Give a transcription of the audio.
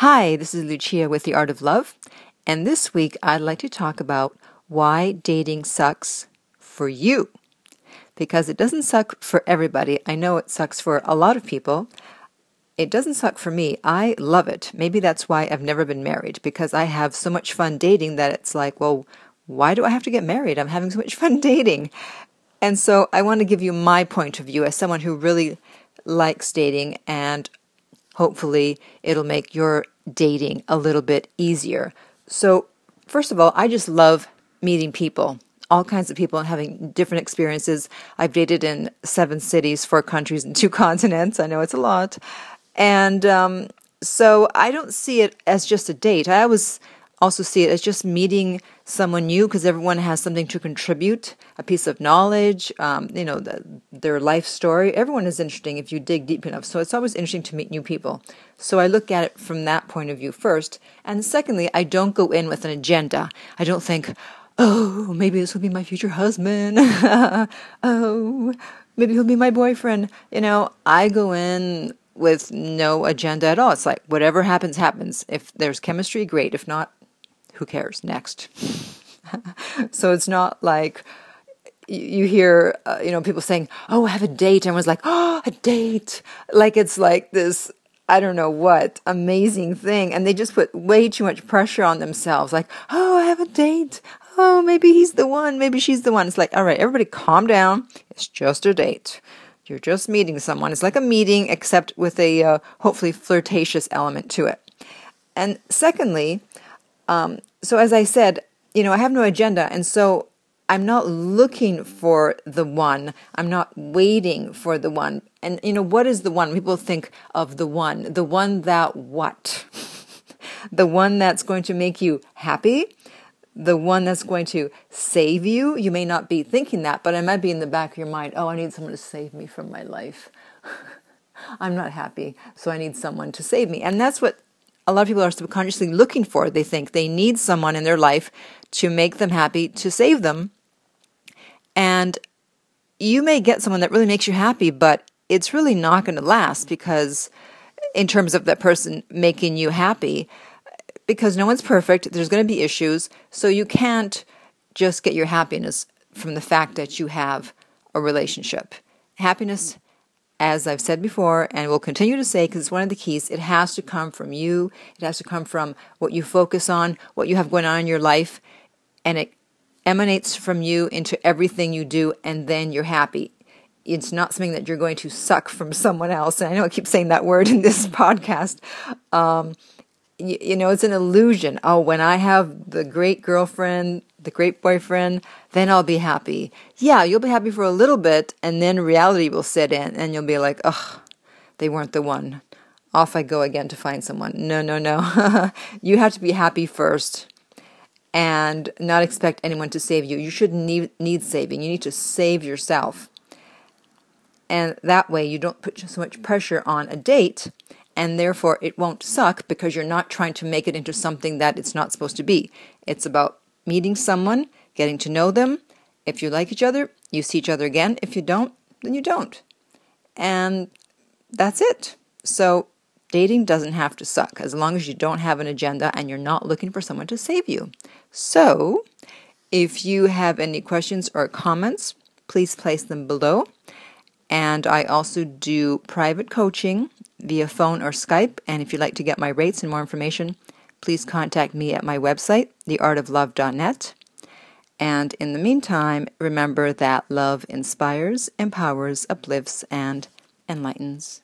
Hi, this is Lucia with The Art of Love, and this week I'd like to talk about why dating sucks for you. Because it doesn't suck for everybody. I know it sucks for a lot of people. It doesn't suck for me. I love it. Maybe that's why I've never been married, because I have so much fun dating that it's like, well, why do I have to get married? I'm having so much fun dating. And so I want to give you my point of view as someone who really likes dating and hopefully it'll make your dating a little bit easier. So, first of all, I just love meeting people, all kinds of people, and having different experiences. I've dated in seven cities, four countries, and two continents. I know it's a lot. And um, so I don't see it as just a date. I always also see it as just meeting someone new because everyone has something to contribute a piece of knowledge um, you know the, their life story. Everyone is interesting if you dig deep enough. So it's always interesting to meet new people. So i look at it from that point of view first. And secondly i don't go in with an agenda. I don't think oh maybe this will be my future husband. Oh maybe he'll be my boyfriend. You know i go in with no agenda at all. It's like whatever happens, happens. If there's chemistry, great. If not, who cares? Next. so it's not like you hear, uh, you know, people saying, "Oh, I have a date," and was like, "Oh, a date!" Like it's like this, I don't know what amazing thing, and they just put way too much pressure on themselves. Like, "Oh, I have a date. Oh, maybe he's the one. Maybe she's the one." It's like, all right, everybody, calm down. It's just a date. You're just meeting someone. It's like a meeting, except with a uh, hopefully flirtatious element to it. And secondly, um, so as I said, you know, I have no agenda, and so I'm not looking for the one. I'm not waiting for the one. And you know, what is the one? People think of the one, the one that what? the one that's going to make you happy, the one that's going to save you. You may not be thinking that, but it might be in the back of your mind, oh, I need someone to save me from my life. I'm not happy, so I need someone to save me. And that's what a lot of people are subconsciously looking for. They think they need someone in their life to make them happy, to save them. And you may get someone that really makes you happy, but it's really not going to last because, in terms of that person making you happy, because no one's perfect, there's going to be issues. So you can't just get your happiness from the fact that you have a relationship. Happiness as I've said before and will continue to say because it's one of the keys, it has to come from you. It has to come from what you focus on, what you have going on in your life, and it emanates from you into everything you do, and then you're happy. It's not something that you're going to suck from someone else. And I know I keep saying that word in this podcast. Um, you, you know, it's an illusion. Oh, when I have the great girlfriend the great boyfriend, then I'll be happy. Yeah, you'll be happy for a little bit, and then reality will set in, and you'll be like, ugh, they weren't the one. Off I go again to find someone. No, no, no. you have to be happy first and not expect anyone to save you. You shouldn't need, need saving. You need to save yourself. And that way you don't put so much pressure on a date and therefore it won't suck because you're not trying to make it into something that it's not supposed to be. It's about meeting someone, getting to know them. If you like each other, you see each other again. If you don't, then you don't. And that's it. So, dating doesn't have to suck as long as you don't have an agenda and you're not looking for someone to save you. So, if you have any questions or comments, please place them below. And I also do private coaching via phone or Skype. And if you'd like to get my rates and more information, please contact me at my website, theartoflove.net. And in the meantime, remember that love inspires, empowers, uplifts, and enlightens.